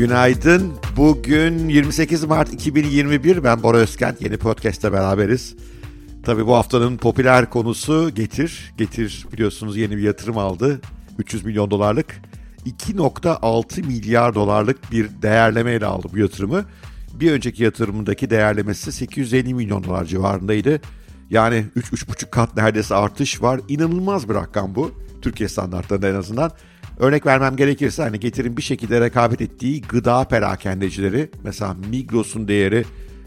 Günaydın. Bugün 28 Mart 2021. Ben Bora Özkent. Yeni podcast'te beraberiz. Tabii bu haftanın popüler konusu Getir. Getir biliyorsunuz yeni bir yatırım aldı. 300 milyon dolarlık. 2.6 milyar dolarlık bir değerlemeyle aldı bu yatırımı. Bir önceki yatırımındaki değerlemesi 850 milyon dolar civarındaydı. Yani 3-3,5 kat neredeyse artış var. İnanılmaz bir rakam bu. Türkiye standartlarında en azından. Örnek vermem gerekirse hani getirin bir şekilde rekabet ettiği gıda perakendecileri mesela Migros'un değeri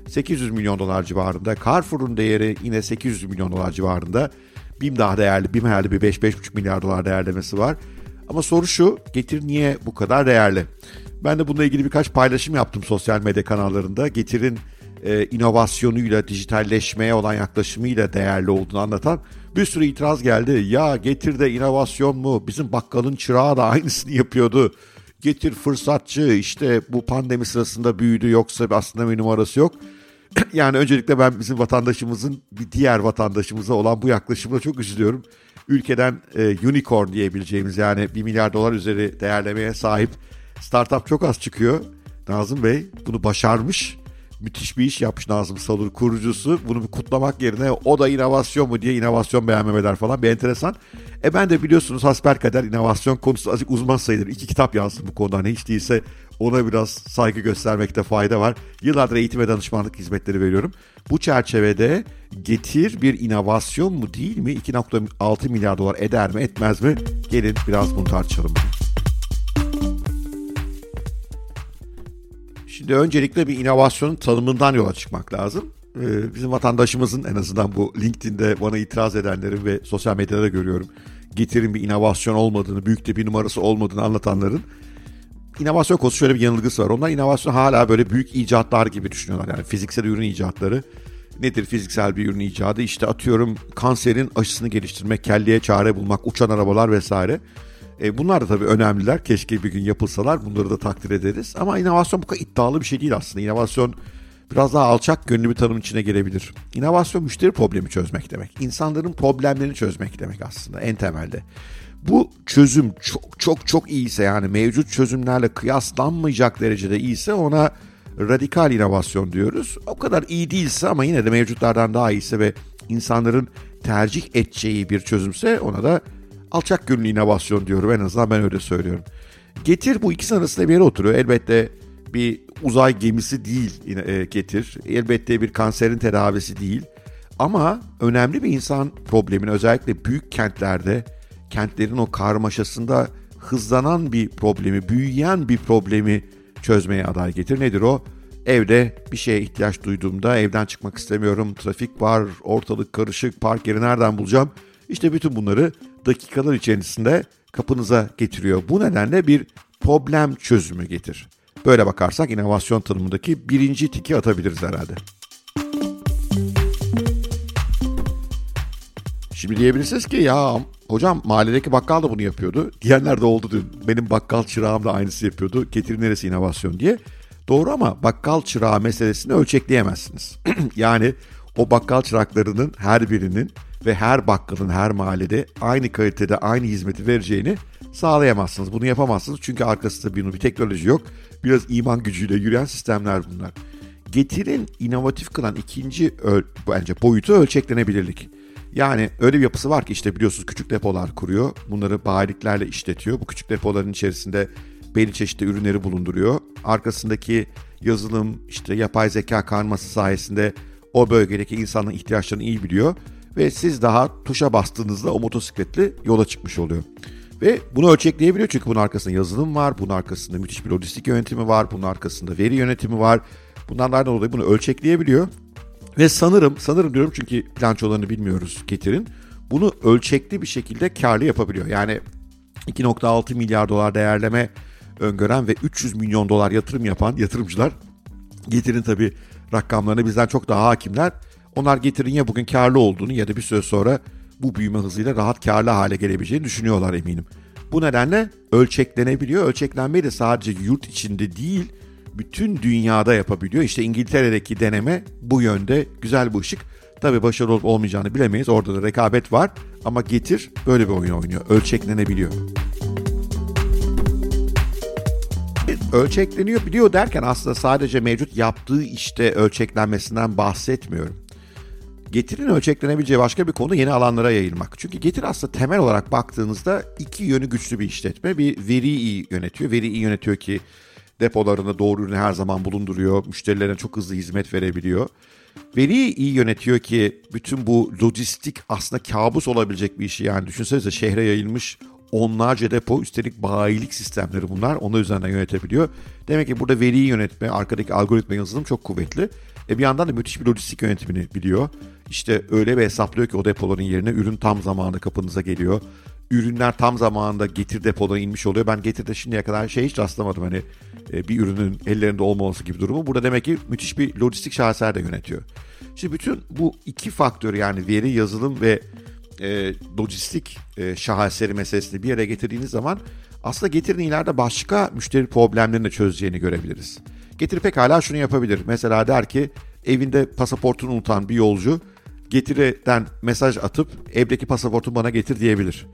800 milyon dolar civarında, Carrefour'un değeri yine 800 milyon dolar civarında. BİM daha değerli, BİM herhalde bir 5-5,5 milyar dolar değerlemesi var. Ama soru şu, Getir niye bu kadar değerli? Ben de bununla ilgili birkaç paylaşım yaptım sosyal medya kanallarında. Getir'in e, inovasyonuyla, dijitalleşmeye olan yaklaşımıyla değerli olduğunu anlatan bir sürü itiraz geldi. Ya Getir de inovasyon mu? Bizim bakkalın çırağı da aynısını yapıyordu. Getir fırsatçı işte bu pandemi sırasında büyüdü yoksa aslında bir numarası yok. yani öncelikle ben bizim vatandaşımızın bir diğer vatandaşımıza olan bu yaklaşımına çok üzülüyorum. Ülkeden e, unicorn diyebileceğimiz yani 1 milyar dolar üzeri değerlemeye sahip startup çok az çıkıyor. Nazım Bey bunu başarmış müthiş bir iş yapmış Nazım Salur kurucusu. Bunu bir kutlamak yerine o da inovasyon mu diye inovasyon beğenmemeler falan bir enteresan. E ben de biliyorsunuz hasbelkader inovasyon konusu azıcık uzman sayılır. İki kitap yazdım bu konuda. Ne hiç değilse ona biraz saygı göstermekte fayda var. Yıllardır eğitim ve danışmanlık hizmetleri veriyorum. Bu çerçevede getir bir inovasyon mu değil mi? 2.6 milyar dolar eder mi etmez mi? Gelin biraz bunu tartışalım. Şimdi öncelikle bir inovasyonun tanımından yola çıkmak lazım. Ee, bizim vatandaşımızın en azından bu LinkedIn'de bana itiraz edenlerin ve sosyal medyada da görüyorum. Getirin bir inovasyon olmadığını, büyük de bir numarası olmadığını anlatanların inovasyon konusu şöyle bir yanılgısı var. Onlar inovasyon hala böyle büyük icatlar gibi düşünüyorlar. Yani fiziksel ürün icatları. Nedir fiziksel bir ürün icadı? İşte atıyorum kanserin aşısını geliştirmek, kelleye çare bulmak, uçan arabalar vesaire. E, bunlar da tabii önemliler. Keşke bir gün yapılsalar. Bunları da takdir ederiz. Ama inovasyon bu kadar iddialı bir şey değil aslında. İnovasyon biraz daha alçak gönüllü bir tanım içine gelebilir. İnovasyon müşteri problemi çözmek demek. İnsanların problemlerini çözmek demek aslında en temelde. Bu çözüm çok çok çok iyiyse yani mevcut çözümlerle kıyaslanmayacak derecede iyiyse ona radikal inovasyon diyoruz. O kadar iyi değilse ama yine de mevcutlardan daha iyiyse ve insanların tercih edeceği bir çözümse ona da alçak gönüllü inovasyon diyorum en azından ben öyle söylüyorum. Getir bu ikisi arasında bir yere oturuyor. Elbette bir uzay gemisi değil e, Getir. Elbette bir kanserin tedavisi değil. Ama önemli bir insan problemini özellikle büyük kentlerde, kentlerin o karmaşasında hızlanan bir problemi, büyüyen bir problemi çözmeye aday getir. Nedir o? Evde bir şeye ihtiyaç duyduğumda evden çıkmak istemiyorum, trafik var, ortalık karışık, park yeri nereden bulacağım? İşte bütün bunları dakikalar içerisinde kapınıza getiriyor. Bu nedenle bir problem çözümü getir. Böyle bakarsak inovasyon tanımındaki birinci tiki atabiliriz herhalde. Şimdi diyebilirsiniz ki ya hocam mahalledeki bakkal da bunu yapıyordu. Diyenler de oldu dün. Benim bakkal çırağım da aynısı yapıyordu. Getir neresi inovasyon diye. Doğru ama bakkal çırağı meselesini ölçekleyemezsiniz. yani o bakkal çıraklarının her birinin ve her bakkalın her mahallede aynı kalitede aynı hizmeti vereceğini sağlayamazsınız. Bunu yapamazsınız çünkü arkasında bir, bir teknoloji yok. Biraz iman gücüyle yürüyen sistemler bunlar. Getirin inovatif kılan ikinci öl, bence boyutu ölçeklenebilirlik. Yani öyle bir yapısı var ki işte biliyorsunuz küçük depolar kuruyor. Bunları bayiliklerle işletiyor. Bu küçük depoların içerisinde belli çeşitli ürünleri bulunduruyor. Arkasındaki yazılım işte yapay zeka karması sayesinde o bölgedeki insanın ihtiyaçlarını iyi biliyor ve siz daha tuşa bastığınızda o motosikletli yola çıkmış oluyor. Ve bunu ölçekleyebiliyor çünkü bunun arkasında yazılım var, bunun arkasında müthiş bir lojistik yönetimi var, bunun arkasında veri yönetimi var. Bunlardan dolayı bunu ölçekleyebiliyor. Ve sanırım, sanırım diyorum çünkü bilançolarını bilmiyoruz getirin. Bunu ölçekli bir şekilde karlı yapabiliyor. Yani 2.6 milyar dolar değerleme öngören ve 300 milyon dolar yatırım yapan yatırımcılar getirin tabii rakamlarını bizden çok daha hakimler. Onlar getirin ya bugün karlı olduğunu ya da bir süre sonra bu büyüme hızıyla rahat karlı hale gelebileceğini düşünüyorlar eminim. Bu nedenle ölçeklenebiliyor. Ölçeklenmeyi de sadece yurt içinde değil, bütün dünyada yapabiliyor. İşte İngiltere'deki deneme bu yönde güzel bir ışık. Tabi başarılı olup olmayacağını bilemeyiz. Orada da rekabet var. Ama Getir böyle bir oyun oynuyor. Ölçeklenebiliyor. ölçekleniyor biliyor derken aslında sadece mevcut yaptığı işte ölçeklenmesinden bahsetmiyorum. Getirin ölçeklenebileceği başka bir konu yeni alanlara yayılmak. Çünkü Getir aslında temel olarak baktığınızda iki yönü güçlü bir işletme. Bir veriyi iyi yönetiyor. Veri iyi yönetiyor ki depolarında doğru ürünü her zaman bulunduruyor. Müşterilerine çok hızlı hizmet verebiliyor. Veriyi iyi yönetiyor ki bütün bu lojistik aslında kabus olabilecek bir işi yani düşünsenize şehre yayılmış onlarca depo üstelik bayilik sistemleri bunlar. Onu üzerinden yönetebiliyor. Demek ki burada veriyi yönetme, arkadaki algoritma yazılım çok kuvvetli. E bir yandan da müthiş bir lojistik yönetimini biliyor. İşte öyle bir hesaplıyor ki o depoların yerine ürün tam zamanında kapınıza geliyor. Ürünler tam zamanında getir depodan inmiş oluyor. Ben getirde şimdiye kadar şey hiç rastlamadım hani e, bir ürünün ellerinde olmaması gibi durumu. Burada demek ki müthiş bir lojistik şaheser de yönetiyor. Şimdi bütün bu iki faktör yani veri, yazılım ve e, lojistik e, şaheseri meselesini bir araya getirdiğiniz zaman aslında getirin ileride başka müşteri problemlerini de çözeceğini görebiliriz. Getir pekala şunu yapabilir. Mesela der ki evinde pasaportunu unutan bir yolcu getiriden mesaj atıp evdeki pasaportu bana getir diyebilir.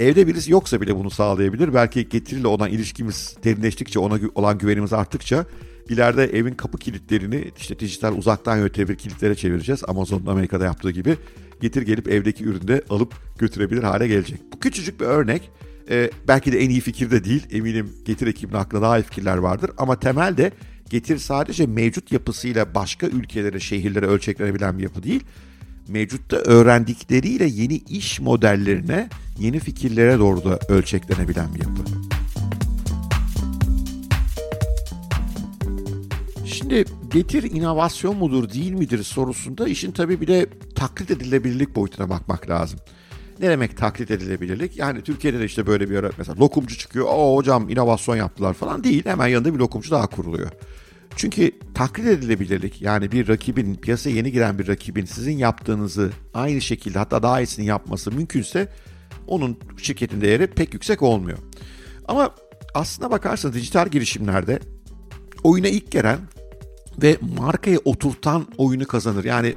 Evde birisi yoksa bile bunu sağlayabilir. Belki getiriyle olan ilişkimiz derinleştikçe, ona olan güvenimiz arttıkça ileride evin kapı kilitlerini işte dijital uzaktan yönetebilir kilitlere çevireceğiz. Amazon'un Amerika'da yaptığı gibi getir gelip evdeki ürünü de alıp götürebilir hale gelecek. Bu küçücük bir örnek. Ee, belki de en iyi fikir de değil. Eminim getir ekibinin aklında daha iyi fikirler vardır. Ama temelde getir sadece mevcut yapısıyla başka ülkelere, şehirlere ölçeklenebilen bir yapı değil mevcutta öğrendikleriyle yeni iş modellerine, yeni fikirlere doğru da ölçeklenebilen bir yapı. Şimdi getir inovasyon mudur değil midir sorusunda işin tabii bir de taklit edilebilirlik boyutuna bakmak lazım. Ne demek taklit edilebilirlik? Yani Türkiye'de de işte böyle bir ara mesela lokumcu çıkıyor. Aa hocam inovasyon yaptılar falan değil. Hemen yanında bir lokumcu daha kuruluyor. Çünkü taklit edilebilirlik yani bir rakibin piyasaya yeni giren bir rakibin sizin yaptığınızı aynı şekilde hatta daha iyisini yapması mümkünse onun şirketin değeri pek yüksek olmuyor. Ama aslına bakarsanız dijital girişimlerde oyuna ilk gelen ve markayı oturtan oyunu kazanır. Yani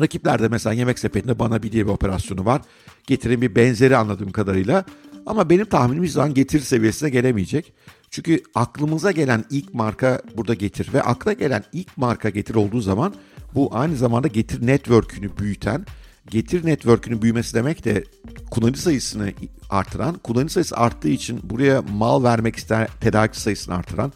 rakiplerde mesela yemek sepetinde bana bir diye bir operasyonu var. Getirin bir benzeri anladığım kadarıyla. Ama benim tahminim hiç zaman getir seviyesine gelemeyecek. Çünkü aklımıza gelen ilk marka burada Getir ve akla gelen ilk marka Getir olduğu zaman bu aynı zamanda Getir Network'ünü büyüten, Getir Network'ünün büyümesi demek de kullanıcı sayısını artıran, kullanıcı sayısı arttığı için buraya mal vermek isteyen tedarikçi sayısını artıran,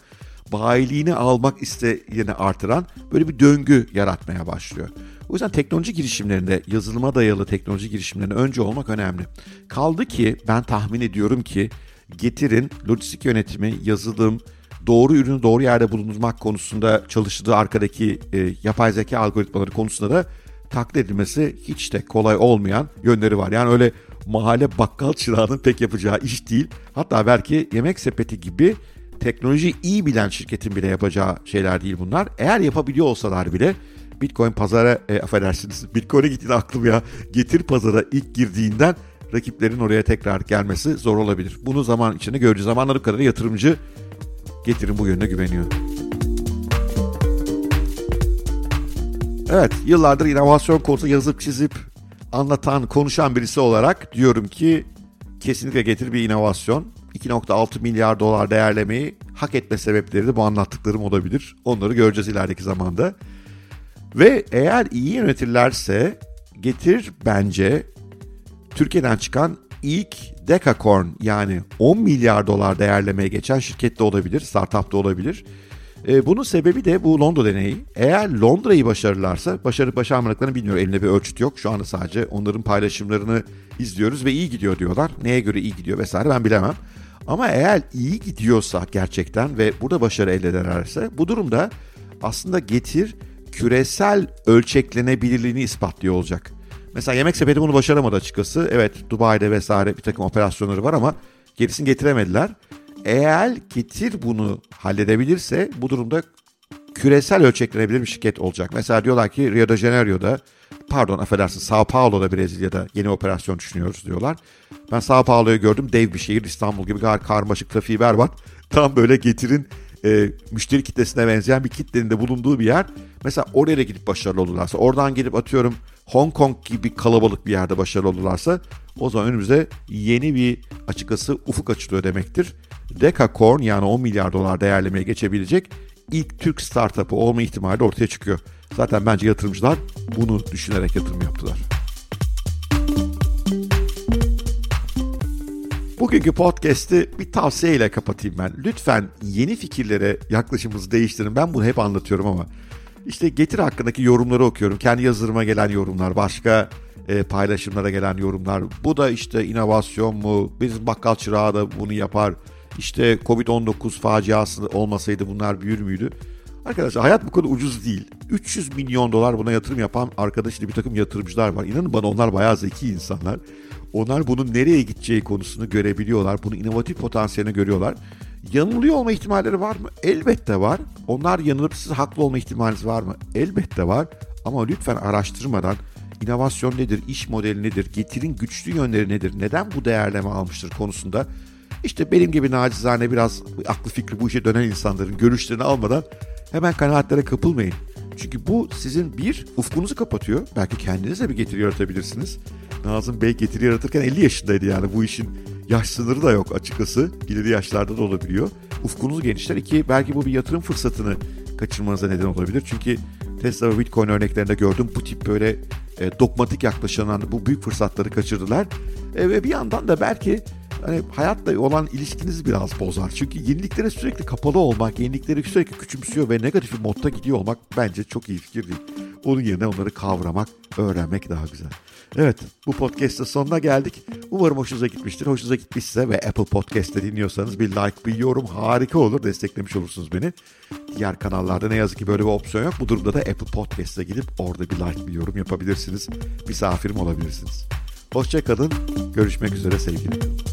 bayiliğini almak isteyeni artıran böyle bir döngü yaratmaya başlıyor. O yüzden teknoloji girişimlerinde yazılıma dayalı teknoloji girişimlerinde önce olmak önemli. Kaldı ki ben tahmin ediyorum ki Getir'in lojistik yönetimi, yazılım, doğru ürünü doğru yerde bulundurmak konusunda çalıştığı arkadaki e, yapay zeka algoritmaları konusunda da taklit edilmesi hiç de kolay olmayan yönleri var. Yani öyle mahalle bakkal çırağının pek yapacağı iş değil. Hatta belki yemek sepeti gibi teknoloji iyi bilen şirketin bile yapacağı şeyler değil bunlar. Eğer yapabiliyor olsalar bile Bitcoin pazara e, affedersiniz Bitcoin'e gittiğinde aklım ya getir pazara ilk girdiğinden rakiplerin oraya tekrar gelmesi zor olabilir. Bunu zaman içinde göreceğiz. Ama anladığım kadarıyla yatırımcı getirin bu yönüne güveniyor. Evet, yıllardır inovasyon konusu yazıp çizip anlatan, konuşan birisi olarak diyorum ki kesinlikle getir bir inovasyon. 2.6 milyar dolar değerlemeyi hak etme sebepleri de bu anlattıklarım olabilir. Onları göreceğiz ilerideki zamanda. Ve eğer iyi yönetirlerse getir bence Türkiye'den çıkan ilk Decacorn yani 10 milyar dolar değerlemeye geçen şirket de olabilir, startup da olabilir. E, bunun sebebi de bu Londra deneyi. Eğer Londra'yı başarırlarsa, başarıp başarmadıklarını bilmiyorum. Elimde bir ölçüt yok. Şu anda sadece onların paylaşımlarını izliyoruz ve iyi gidiyor diyorlar. Neye göre iyi gidiyor vesaire ben bilemem. Ama eğer iyi gidiyorsa gerçekten ve burada başarı elde ederlerse bu durumda aslında getir küresel ölçeklenebilirliğini ispatlıyor olacak. Mesela Yemek Sepeti bunu başaramadı açıkçası. Evet Dubai'de vesaire bir takım operasyonları var ama gerisini getiremediler. Eğer Getir bunu halledebilirse bu durumda küresel ölçeklenebilir bir şirket olacak. Mesela diyorlar ki Rio de Janeiro'da pardon affedersin Sao Paulo'da Brezilya'da yeni operasyon düşünüyoruz diyorlar. Ben Sao Paulo'yu gördüm dev bir şehir İstanbul gibi gayet karmaşık trafiği berbat. Tam böyle getirin e, müşteri kitlesine benzeyen bir kitlenin de bulunduğu bir yer. Mesela oraya gidip başarılı olurlarsa, oradan gidip atıyorum Hong Kong gibi kalabalık bir yerde başarılı olurlarsa o zaman önümüzde yeni bir açıkçası ufuk açılıyor demektir. Decacorn yani 10 milyar dolar değerlemeye geçebilecek ilk Türk startup'ı olma ihtimali ortaya çıkıyor. Zaten bence yatırımcılar bunu düşünerek yatırım yaptılar. Bugünkü podcast'i bir tavsiyeyle kapatayım ben. Lütfen yeni fikirlere yaklaşımınızı değiştirin. Ben bunu hep anlatıyorum ama işte Getir hakkındaki yorumları okuyorum. Kendi yazırıma gelen yorumlar, başka e, paylaşımlara gelen yorumlar. Bu da işte inovasyon mu? Bizim bakkal çırağı da bunu yapar. İşte Covid-19 faciası olmasaydı bunlar büyür müydü? Arkadaşlar hayat bu kadar ucuz değil. 300 milyon dolar buna yatırım yapan arkadaşlı bir takım yatırımcılar var. İnanın bana onlar bayağı zeki insanlar. Onlar bunun nereye gideceği konusunu görebiliyorlar. Bunu inovatif potansiyelini görüyorlar. Yanılıyor olma ihtimalleri var mı? Elbette var. Onlar yanılıp siz haklı olma ihtimaliniz var mı? Elbette var. Ama lütfen araştırmadan inovasyon nedir, iş modeli nedir, getirin güçlü yönleri nedir, neden bu değerleme almıştır konusunda işte benim gibi nacizane biraz aklı fikri bu işe dönen insanların görüşlerini almadan hemen kanaatlere kapılmayın. Çünkü bu sizin bir ufkunuzu kapatıyor. Belki kendiniz de bir getiri yaratabilirsiniz. Nazım Bey getiri yaratırken 50 yaşındaydı yani bu işin yaş sınırı da yok açıkçası. İleri yaşlarda da olabiliyor. Ufkunuzu genişler. İki belki bu bir yatırım fırsatını kaçırmanıza neden olabilir. Çünkü Tesla ve Bitcoin örneklerinde gördüm bu tip böyle e, dogmatik yaklaşılan bu büyük fırsatları kaçırdılar. E, ve bir yandan da belki hani hayatla olan ilişkinizi biraz bozar. Çünkü yeniliklere sürekli kapalı olmak, yenilikleri sürekli küçümsüyor ve negatif bir modda gidiyor olmak bence çok iyi fikir değil. Onun yerine onları kavramak, öğrenmek daha güzel. Evet bu podcast'ın sonuna geldik. Umarım hoşunuza gitmiştir. Hoşunuza gitmişse ve Apple Podcast'te dinliyorsanız bir like, bir yorum harika olur. Desteklemiş olursunuz beni. Diğer kanallarda ne yazık ki böyle bir opsiyon yok. Bu durumda da Apple Podcast'e gidip orada bir like, bir yorum yapabilirsiniz. Misafirim olabilirsiniz. Hoşçakalın. Görüşmek üzere sevgili.